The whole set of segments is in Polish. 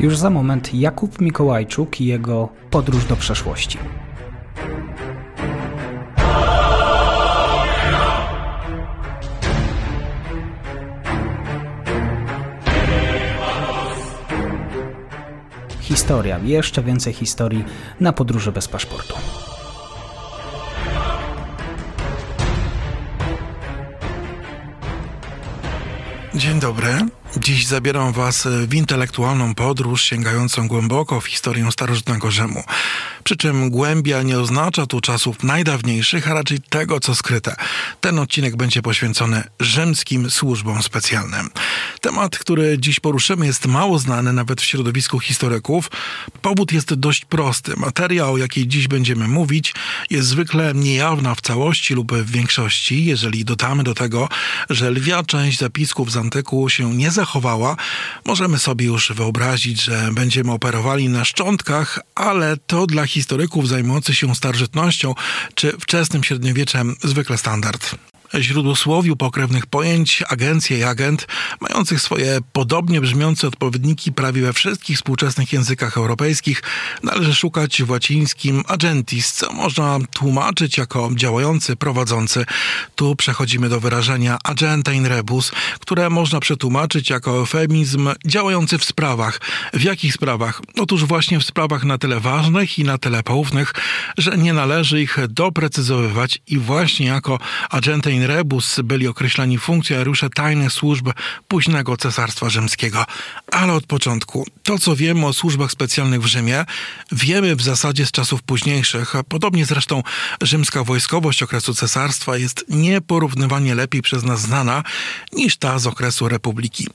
Już za moment Jakub Mikołajczuk i jego podróż do przeszłości. Historia, jeszcze więcej historii na podróży bez paszportu. Dzień dobry. Dziś zabieram Was w intelektualną podróż sięgającą głęboko w historię starożytnego Rzymu. Przy czym głębia nie oznacza tu czasów najdawniejszych, a raczej tego, co skryte. Ten odcinek będzie poświęcony rzymskim służbom specjalnym. Temat, który dziś poruszymy, jest mało znany nawet w środowisku historyków. Powód jest dość prosty. Materia, o jakiej dziś będziemy mówić, jest zwykle niejawna w całości lub w większości, jeżeli dodamy do tego, że lwia część zapisków z antyku się nie zachowała, możemy sobie już wyobrazić, że będziemy operowali na szczątkach, ale to dla historyków zajmujących się starożytnością czy wczesnym średniowieczem zwykle standard źródłosłowiu pokrewnych pojęć agencje i agent, mających swoje podobnie brzmiące odpowiedniki prawie we wszystkich współczesnych językach europejskich, należy szukać w łacińskim agentis, co można tłumaczyć jako działający, prowadzący. Tu przechodzimy do wyrażenia agenta in rebus, które można przetłumaczyć jako eufemizm działający w sprawach. W jakich sprawach? Otóż właśnie w sprawach na tyle ważnych i na tyle poufnych, że nie należy ich doprecyzowywać i właśnie jako agenta in in rebus byli określani funkcjonariusze tajnych służb późnego Cesarstwa Rzymskiego. Ale od początku, to co wiemy o służbach specjalnych w Rzymie, wiemy w zasadzie z czasów późniejszych. Podobnie zresztą rzymska wojskowość okresu cesarstwa jest nieporównywanie lepiej przez nas znana niż ta z okresu republiki.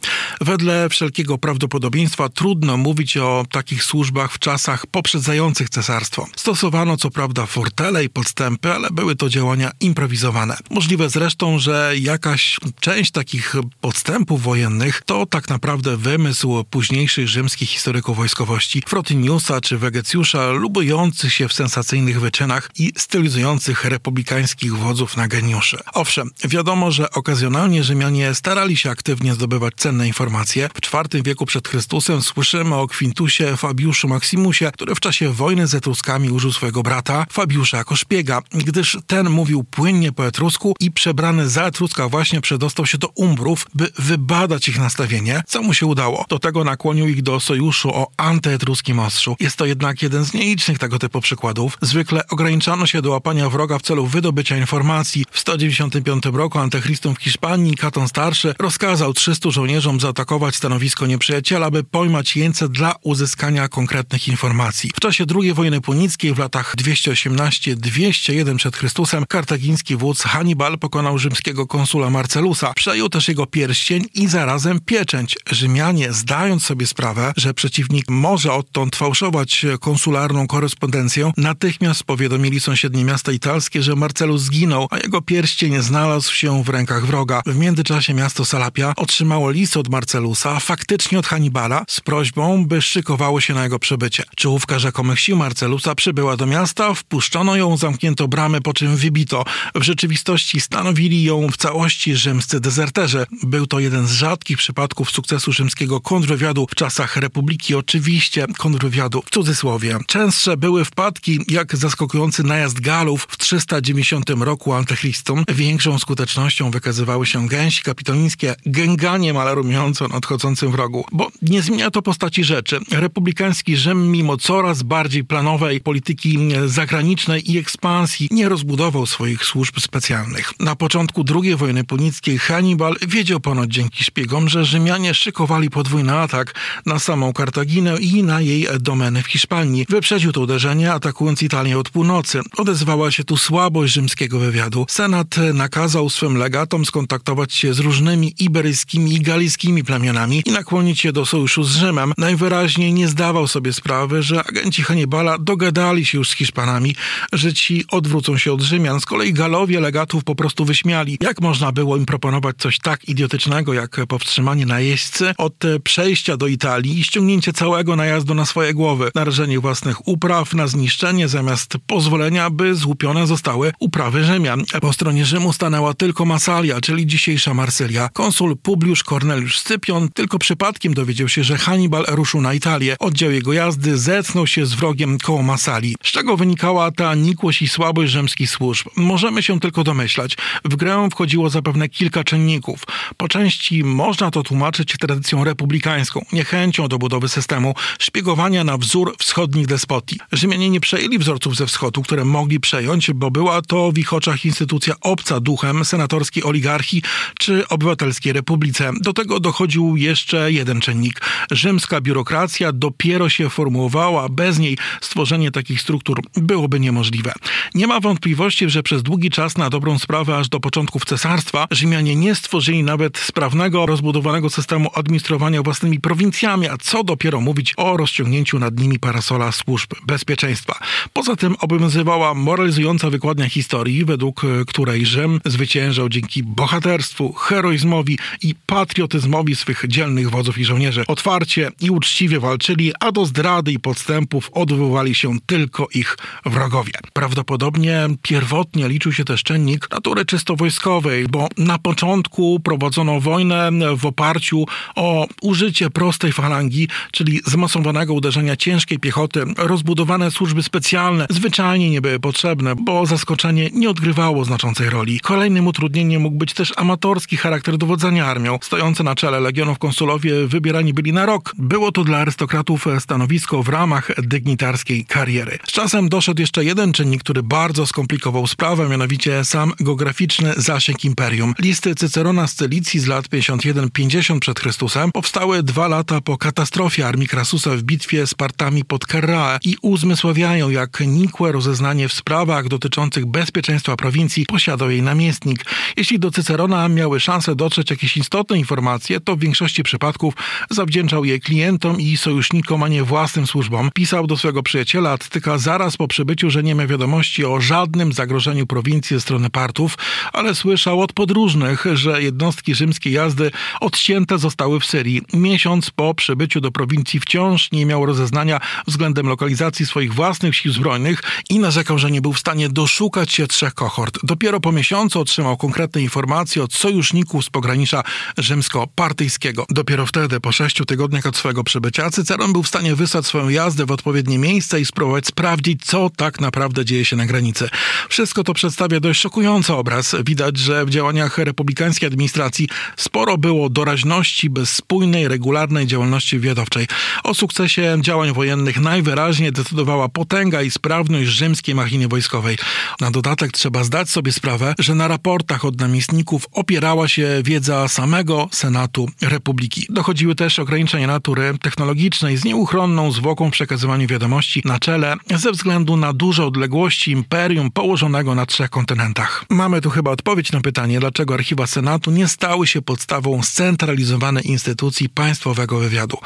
Wedle wszelkiego prawdopodobieństwa trudno mówić o takich służbach w czasach poprzedzających cesarstwo. Stosowano co prawda fortele i podstępy, ale były to działania improwizowane. Możliwe zresztą, że jakaś część takich podstępów wojennych to tak naprawdę wymysł późniejszych rzymskich historyków wojskowości Frotiniusa czy Wegecjusza, lubujących się w sensacyjnych wyczynach i stylizujących republikańskich wodzów na geniuszy. Owszem, wiadomo, że okazjonalnie Rzymianie starali się aktywnie zdobywać cenne informacje. W IV wieku przed Chrystusem słyszymy o Quintusie Fabiuszu Maximusie, który w czasie wojny z Etruskami użył swojego brata Fabiusza jako szpiega, gdyż ten mówił płynnie po etrusku i przebrany za Etruska właśnie przedostał się do Umbrów, by wybadać ich nastawienie, co mu się udało. Do tego nakłonił ich do sojuszu o antyetruskim ostrzu. Jest to jednak jeden z nielicznych tego typu przykładów. Zwykle ograniczano się do łapania wroga w celu wydobycia informacji. W 195 roku antychrystum w Hiszpanii Katon Starszy rozkazał 300 żołnierzom zaatakować stanowisko nieprzyjaciela, by pojmać jeńce dla uzyskania konkretnych informacji. W czasie II wojny punickiej w latach 218-201 przed Chrystusem kartagiński wódz Hannibal pokonał rzymskiego konsula Marcelusa. Przejął też jego pierścień i zarazem pieczęć. Rzymianie, zdając sobie sprawę, że przeciwnik może odtąd fałszować konsularną korespondencję, natychmiast powiadomili sąsiednie miasta italskie, że Marcelus zginął, a jego pierścień znalazł się w rękach wroga. W międzyczasie miasto Salapia otrzymało list od Marcelusa, faktycznie od Hannibala, z prośbą, by szykowało się na jego przybycie. Czołówka rzekomych sił Marcelusa przybyła do miasta, wpuszczono ją, zamknięto bramy, po czym wybito. W rzeczywistości stanowili ją w całości rzymscy dezerterzy. Był to jeden z rzadkich przypadków sukcesu rzymskiego kontrwywiadu w czasach Republiki. Oczywiście kontrwywiadu w cudzysłowie. Częstsze były wpadki, jak zaskakujący najazd Galów w 390 roku Antychristum. Większą skutecznością wykazywały się gęsi kapitolińskie, gęganiem alarmującym nadchodzącym wrogu. Bo nie zmienia to postaci rzeczy. Republikański Rzym, mimo coraz bardziej planowej polityki zagranicznej i ekspansji, nie rozbudował swoich służb specjalnych. Na początku II wojny punickiej Hannibal wiedział ponoć dzięki szpiegom, że Rzymianie szykowali podwójny atak na samą Kartaginę i na jej domeny w Hiszpanii. Wyprzedził to uderzenie, atakując Italię od północy. Odezwała się tu słabość rzymskiego wywiadu. Senat nakazał swym legatom skontaktować się z różnymi iberyjskimi i galijskimi plemionami i nakłonić się do sojuszu z Rzymem. Najwyraźniej nie zdawał sobie sprawy, że agenci Hannibala dogadali się już z Hiszpanami, że ci odwrócą się od Rzymian. Z kolei Galowie legatów po prostu Senatu wyśmiali. Jak można było im proponować coś tak idiotycznego, jak powstrzymanie najeźdźcy od przejścia do Italii i ściągnięcie całego najazdu na swoje głowy, narażenie własnych upraw na zniszczenie zamiast pozwolenia, by złupione zostały uprawy Rzymian. Po stronie Rzymu stanęła tylko Masalia, czyli dzisiejsza Marsylia. Konsul Publiusz Corneliusz Scypion tylko przypadkiem dowiedział się, że Hannibal ruszył na Italię. Oddział jego jazdy zetknął się z wrogiem koło Masalii. Z czego wynikała ta nikłość i słabość rzymskich służb? Możemy się tylko domyślać. W grę wchodziło zapewne kilka czynników. Po części można to tłumaczyć tradycją republikańską, niechęcią do budowy systemu, szpiegowania na wzór wschodnich despotii. Rzymianie nie przejęli wzorców ze wschodu, które mogli przejąć, bo była to w ich oczach instytucja obca duchem senatorskiej oligarchii czy obywatelskiej republice. Do tego dochodził jeszcze jeden czynnik. Rzymska biurokracja dopiero się formułowała, bez niej stworzenie takich struktur byłoby niemożliwe. Nie ma wątpliwości, że przez długi czas na dobrą sprawę aż do początków cesarstwa Rzymianie nie stworzyli nawet sprawnego, rozbudowanego systemu administrowania własnymi prowincjami, a co dopiero mówić o rozciągnięciu nad nimi parasola służb bezpieczeństwa. Poza tym obowiązywała moralizująca wykładnia historii, według której Rzym zwyciężał dzięki bohaterstwu, heroizmowi i patriotyzmowi swych dzielnych wodzów i żołnierzy. Otwarcie i uczciwie walczyli, a do zdrady i podstępów odwoływali się tylko ich wrogowie. Prawdopodobnie pierwotnie liczył się też czynnik natury czysto wojskowej, bo na początku prowadzono wojnę w oparciu o użycie prostej falangi, czyli zmasowanego uderzenia ciężkiej piechoty. Rozbudowane służby specjalne zwyczajnie nie były potrzebne, bo zaskoczenie nie odgrywało znaczącej roli. Kolejnym utrudnieniem mógł być też amatorski charakter dowodzenia armią. Stojące na czele legionów konsulowie wybierani byli na rok. Było to dla arystokratów stanowisko w ramach dygnitarskiej kariery. Z czasem doszedł jeszcze jeden czynnik, który bardzo skomplikował sprawę, mianowicie sam geograficzny zasięg imperium. Listy Cycerona z Celicji z lat 51-50 przed Chrystusem powstały dwa lata po katastrofie armii Krasusa w bitwie z partami pod Kerrae i uzmysławiają, jak nikłe rozeznanie w sprawach dotyczących bezpieczeństwa prowincji posiadał jej namiestnik. Jeśli do Cycerona miały szansę dotrzeć jakieś istotne informacje, to w większości przypadków zawdzięczał je klientom i sojusznikom, a nie własnym służbom. Pisał do swojego przyjaciela Attyka zaraz po przybyciu, że nie ma wiadomości o żadnym zagrożeniu prowincji ze strony partów, ale słyszał od podróżnych, że jednostki rzymskiej jazdy odcięte zostały w Syrii. Miesiąc po przybyciu do prowincji wciąż nie miał rozeznania względem lokalizacji swoich własnych sił zbrojnych i narzekał, że nie był w stanie doszukać się trzech kohort. Dopiero po miesiącu otrzymał konkretne informacje od sojuszników z pogranicza rzymsko-partyjskiego. Dopiero wtedy, po sześciu tygodniach od swojego przybycia, Cyceron był w stanie wysłać swoją jazdę w odpowiednie miejsce i spróbować sprawdzić, co tak naprawdę dzieje się na granicy. Wszystko to przedstawia dość szokujący obraz. Widać, że w działaniach republikańskiej administracji sporo było doraźności bez spójnej, regularnej działalności wywiadowczej. O sukcesie działań wojennych najwyraźniej decydowała potęga i sprawność rzymskiej machiny wojskowej. Na dodatek trzeba zdać sobie sprawę, że na raportach od namiestników opierała się wiedza samego Senatu Republiki. Dochodziły też ograniczenia natury technologicznej z nieuchronną zwłoką w przekazywaniu wiadomości na czele ze względu na duże odległości imperium położonego na trzech kontynentach. Mamy tu chyba odpowiedź na pytanie, dlaczego archiwa Senatu nie stały się podstawą scentralizowanej instytucji państwowego wywiadu.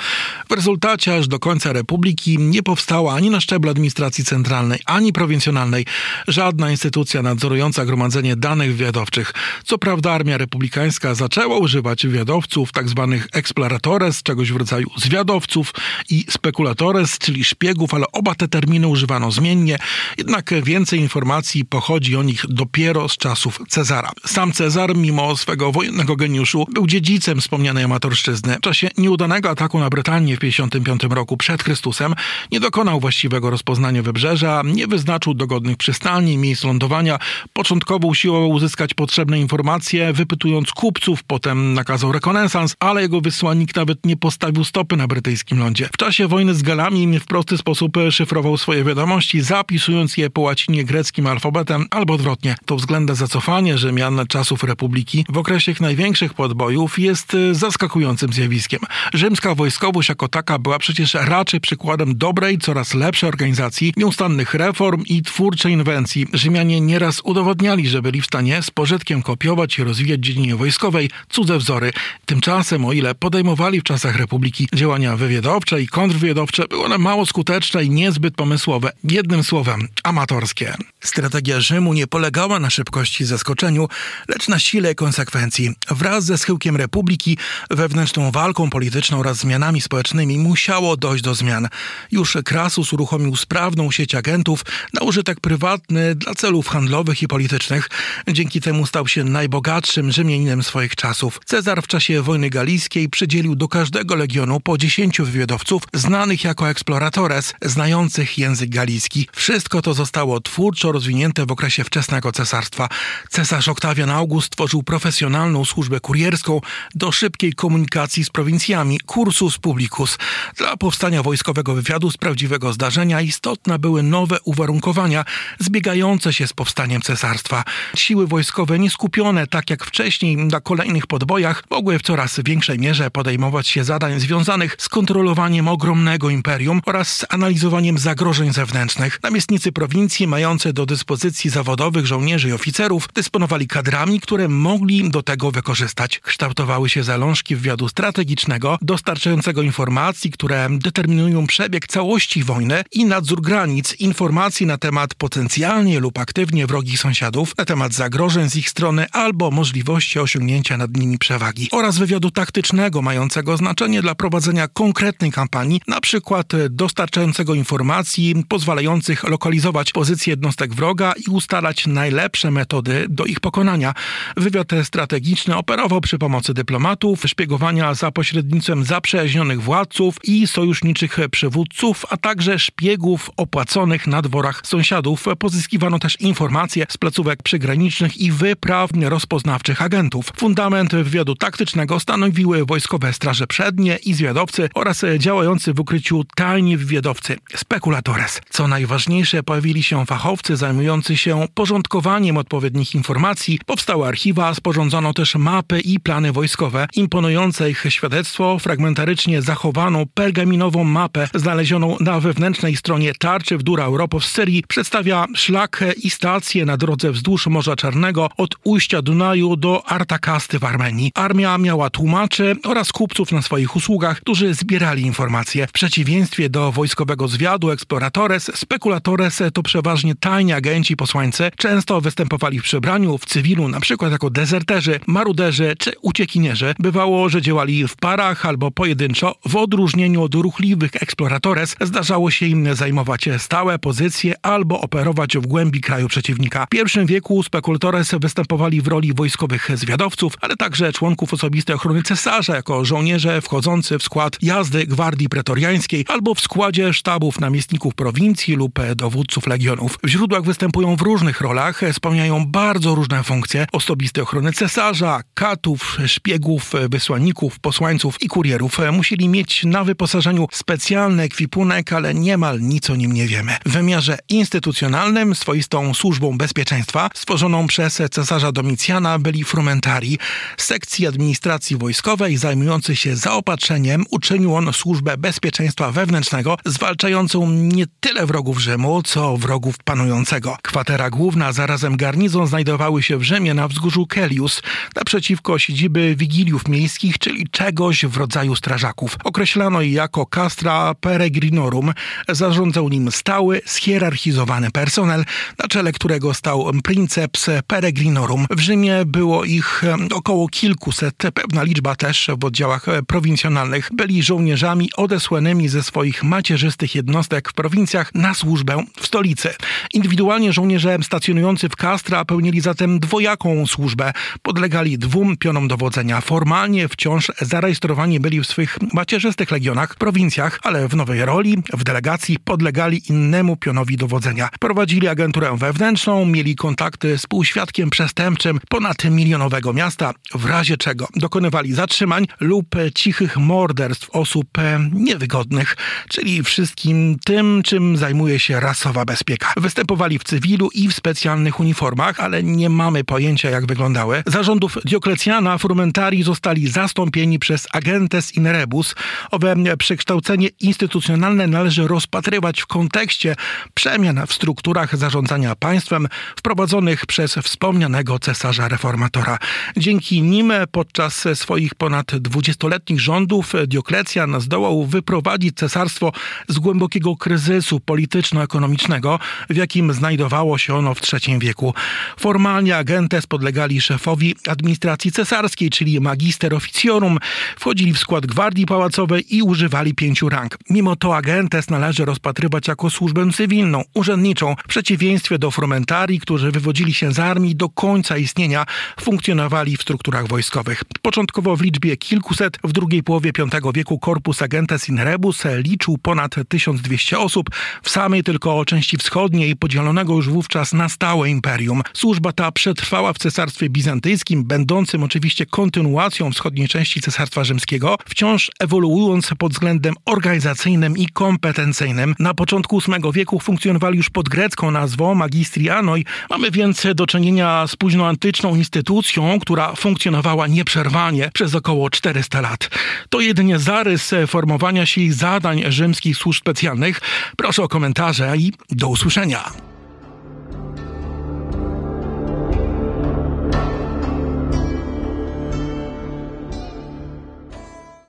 W rezultacie aż do końca Republiki nie powstała ani na szczeblu administracji centralnej, ani prowincjonalnej żadna instytucja nadzorująca gromadzenie danych wywiadowczych. Co prawda armia republikańska zaczęła używać wywiadowców, tzw. Tak exploratores, czegoś w rodzaju zwiadowców i spekulatores, czyli szpiegów, ale oba te terminy używano zmiennie, jednak więcej informacji pochodzi o nich dopiero z czasów Cezara. Sam Cezar, mimo swego wojennego geniuszu, był dziedzicem wspomnianej amatorszczyzny. W czasie nieudanego ataku na Brytanię w 55 roku przed Chrystusem nie dokonał właściwego rozpoznania wybrzeża, nie wyznaczył dogodnych przystani, miejsc lądowania, początkowo usiłował uzyskać potrzebne informacje, wypytując kupców, potem nakazał rekonesans, ale jego wysłannik nawet nie postawił stopy na brytyjskim lądzie. W czasie wojny z Galami w prosty sposób szyfrował swoje wiadomości, zapisując je po łacinie greckim alfabetem albo odwrotnie. To względne zacofanie Rzymian czasów Republiki w okresie ich największych podbojów jest y, zaskakującym zjawiskiem. Rzymska wojskowość jako taka była przecież raczej przykładem dobrej, coraz lepszej organizacji, nieustannych reform i twórczej inwencji. Rzymianie nieraz udowodniali, że byli w stanie z pożytkiem kopiować i rozwijać w dziedzinie wojskowej cudze wzory. Tymczasem, o ile podejmowali w czasach Republiki działania wywiadowcze i kontrwywiadowcze, były one mało skuteczne i niezbyt pomysłowe. Jednym słowem, amatorskie. Strategia Rzymu nie polegała na szybkości radości, zaskoczeniu, lecz na sile konsekwencji. Wraz ze schyłkiem republiki, wewnętrzną walką polityczną oraz zmianami społecznymi musiało dojść do zmian. Już Krasus uruchomił sprawną sieć agentów na użytek prywatny dla celów handlowych i politycznych. Dzięki temu stał się najbogatszym Rzymianinem swoich czasów. Cezar w czasie wojny galijskiej przydzielił do każdego legionu po dziesięciu wywiadowców znanych jako exploratores, znających język galijski. Wszystko to zostało twórczo rozwinięte w okresie wczesnego cesarstwa. Cesarz Oktawian August tworzył profesjonalną służbę kurierską do szybkiej komunikacji z prowincjami, cursus publicus. Dla powstania wojskowego wywiadu z prawdziwego zdarzenia istotne były nowe uwarunkowania zbiegające się z powstaniem cesarstwa. Siły wojskowe nie skupione tak jak wcześniej na kolejnych podbojach mogły w coraz większej mierze podejmować się zadań związanych z kontrolowaniem ogromnego imperium oraz z analizowaniem zagrożeń zewnętrznych. Namiestnicy prowincji mający do dyspozycji zawodowych żołnierzy i oficerów dysponowali kadrami, które mogli do tego wykorzystać. Kształtowały się zalążki wywiadu strategicznego, dostarczającego informacji, które determinują przebieg całości wojny i nadzór granic, informacji na temat potencjalnie lub aktywnie wrogich sąsiadów, na temat zagrożeń z ich strony albo możliwości osiągnięcia nad nimi przewagi oraz wywiadu taktycznego mającego znaczenie dla prowadzenia konkretnej kampanii, na przykład dostarczającego informacji pozwalających lokalizować pozycje jednostek wroga i ustalać najlepsze metody do ich pokonania. Wywiad strategiczny operował przy pomocy dyplomatów, szpiegowania za pośrednictwem zaprzyjaźnionych władców i sojuszniczych przywódców, a także szpiegów opłaconych na dworach sąsiadów. Pozyskiwano też informacje z placówek przygranicznych i wypraw rozpoznawczych agentów. Fundament wywiadu taktycznego stanowiły wojskowe straże przednie i zwiadowcy oraz działający w ukryciu tajni wywiadowcy, spekulatores. Co najważniejsze, pojawili się fachowcy zajmujący się porządkowaniem odpowiednich informacji, powstały archiwa, sporządzono też mapy i plany wojskowe. Imponujące ich świadectwo, fragmentarycznie zachowaną pergaminową mapę znalezioną na wewnętrznej stronie tarczy w Dura Europo w Syrii przedstawia szlak i stacje na drodze wzdłuż Morza Czarnego od ujścia Dunaju do Artakasty w Armenii. Armia miała tłumaczy oraz kupców na swoich usługach, którzy zbierali informacje. W przeciwieństwie do wojskowego zwiadu Exploratores, Spekulatores to przeważnie tajni agenci posłańcy, często występowali w przebraniu, w cywilu, na przykład jako dezerterzy, maruderzy czy uciekinierzy. Bywało, że działali w parach albo pojedynczo. W odróżnieniu od ruchliwych Exploratores zdarzało się im zajmować stałe pozycje albo operować w głębi kraju przeciwnika. W pierwszym wieku Spekulatores występowali w roli wojskowych zwiadowców, ale także członków osobistej ochrony cesarza jako żołnierze wchodzący w skład jazdy gwardii pretoriańskiej albo w składzie sztabów namiestników prowincji lub dowódców legionów. W źródłach występują w różnych rolach, spełniają bardzo różne funkcje osobistej ochrony cesarza, katów, szpiegów, wysłanników, posłańców i kurierów. Musieli mieć na wyposażeniu specjalny ekwipunek, ale niemal nic o nim nie wiemy. W wymiarze instytucjonalnym swoistą służbą bezpieczeństwa stworzoną przez cesarza Domicjana byli frumentari, sekcji administracji wojskowej zajmujący się zaopatrzeniem uczynił on służbę bezpieczeństwa wewnętrznego, zwalczającą nie tyle wrogów Rzymu, co wrogów panującego. Kwatera główna, zarazem garnizon znajdowały się w Rzymie na wzgórzu Kelius, naprzeciwko siedziby wigiliów miejskich, czyli czegoś w rodzaju strażaków. Określano je jako castra peregrinorum. Zarządzał nim stały, schierarchizowany personel, na czele którego stał princeps peregrinorum. W Rzymie było ich około kilkuset, pewna liczba też w oddziałach prowincjonalnych. Byli żołnierzami odesłanymi ze swoich macierzystych jednostek w prowincjach na służbę w stolicy. Indywidualnie żołnierze stacjonujący w Castra pełnili zatem dwojaką służbę. Podlegali dwóm pionom dowodzenia. Formalnie wciąż zarejestrowani byli w swych macierzystych legionach, prowincjach, ale w nowej roli, w delegacji podlegali innemu pionowi dowodzenia. Prowadzili agenturę wewnętrzną, mieli kontakty z półświadkiem przestępczym ponad milionowego miasta, w razie czego dokonywali zatrzymań lub cichych morderstw osób niewygodnych, czyli wszystkim tym, czym zajmuje się rasowa bezpieka. Występowali w cywilu i w specjalnych uniformach, ale nie mamy pojęcia jak wyglądały. Zarządów Dioklecjana frumentarii zostali zastąpieni przez agentes in rebus. Owe przekształcenie instytucjonalne należy rozpatrywać w kontekście przemian w strukturach zarządzania państwem wprowadzonych przez wspomnianego cesarza reformatora. Dzięki nim podczas swoich ponad dwudziestoletnich rządów Dioklecjan zdołał wyprowadzić cesarstwo z głębokiego kryzysu polityczno-ekonomicznego, w jakim znajdowało się ono w III wieku. Formalnie agentes podlegali szefowi administracji cesarskiej, czyli magister officiorum, wchodzili w skład gwardii pałacowej i używali pięciu rang. Mimo to agentes należy rozpatrywać jako służbę cywilną, urzędniczą, w przeciwieństwie do frumentarii, którzy wywodzili się z armii do końca istnienia funkcjonowali w strukturach wojskowych. Początkowo w liczbie kilkuset, w drugiej połowie V wieku Corpus Agentes in Rebus liczył ponad 1200 osób, w samej tylko części wschodniej podzielonego już wówczas na stałe imperium. Służba ta przetrwała w cesarstwie bizantyjskim, będącym oczywiście kontynuacją wschodniej części cesarstwa rzymskiego, wciąż ewoluując pod względem organizacyjnym i kompetencyjnym. Na początku VIII wieku funkcjonowali już pod grecką nazwą magistrianoi. Mamy więc do czynienia z późnoantyczną instytucją, która funkcjonowała nieprzerwanie przez około 400 lat. To jedynie zarys formowania się zadań rzymskich służb specjalnych. Proszę o komentarze i do usłyszenia.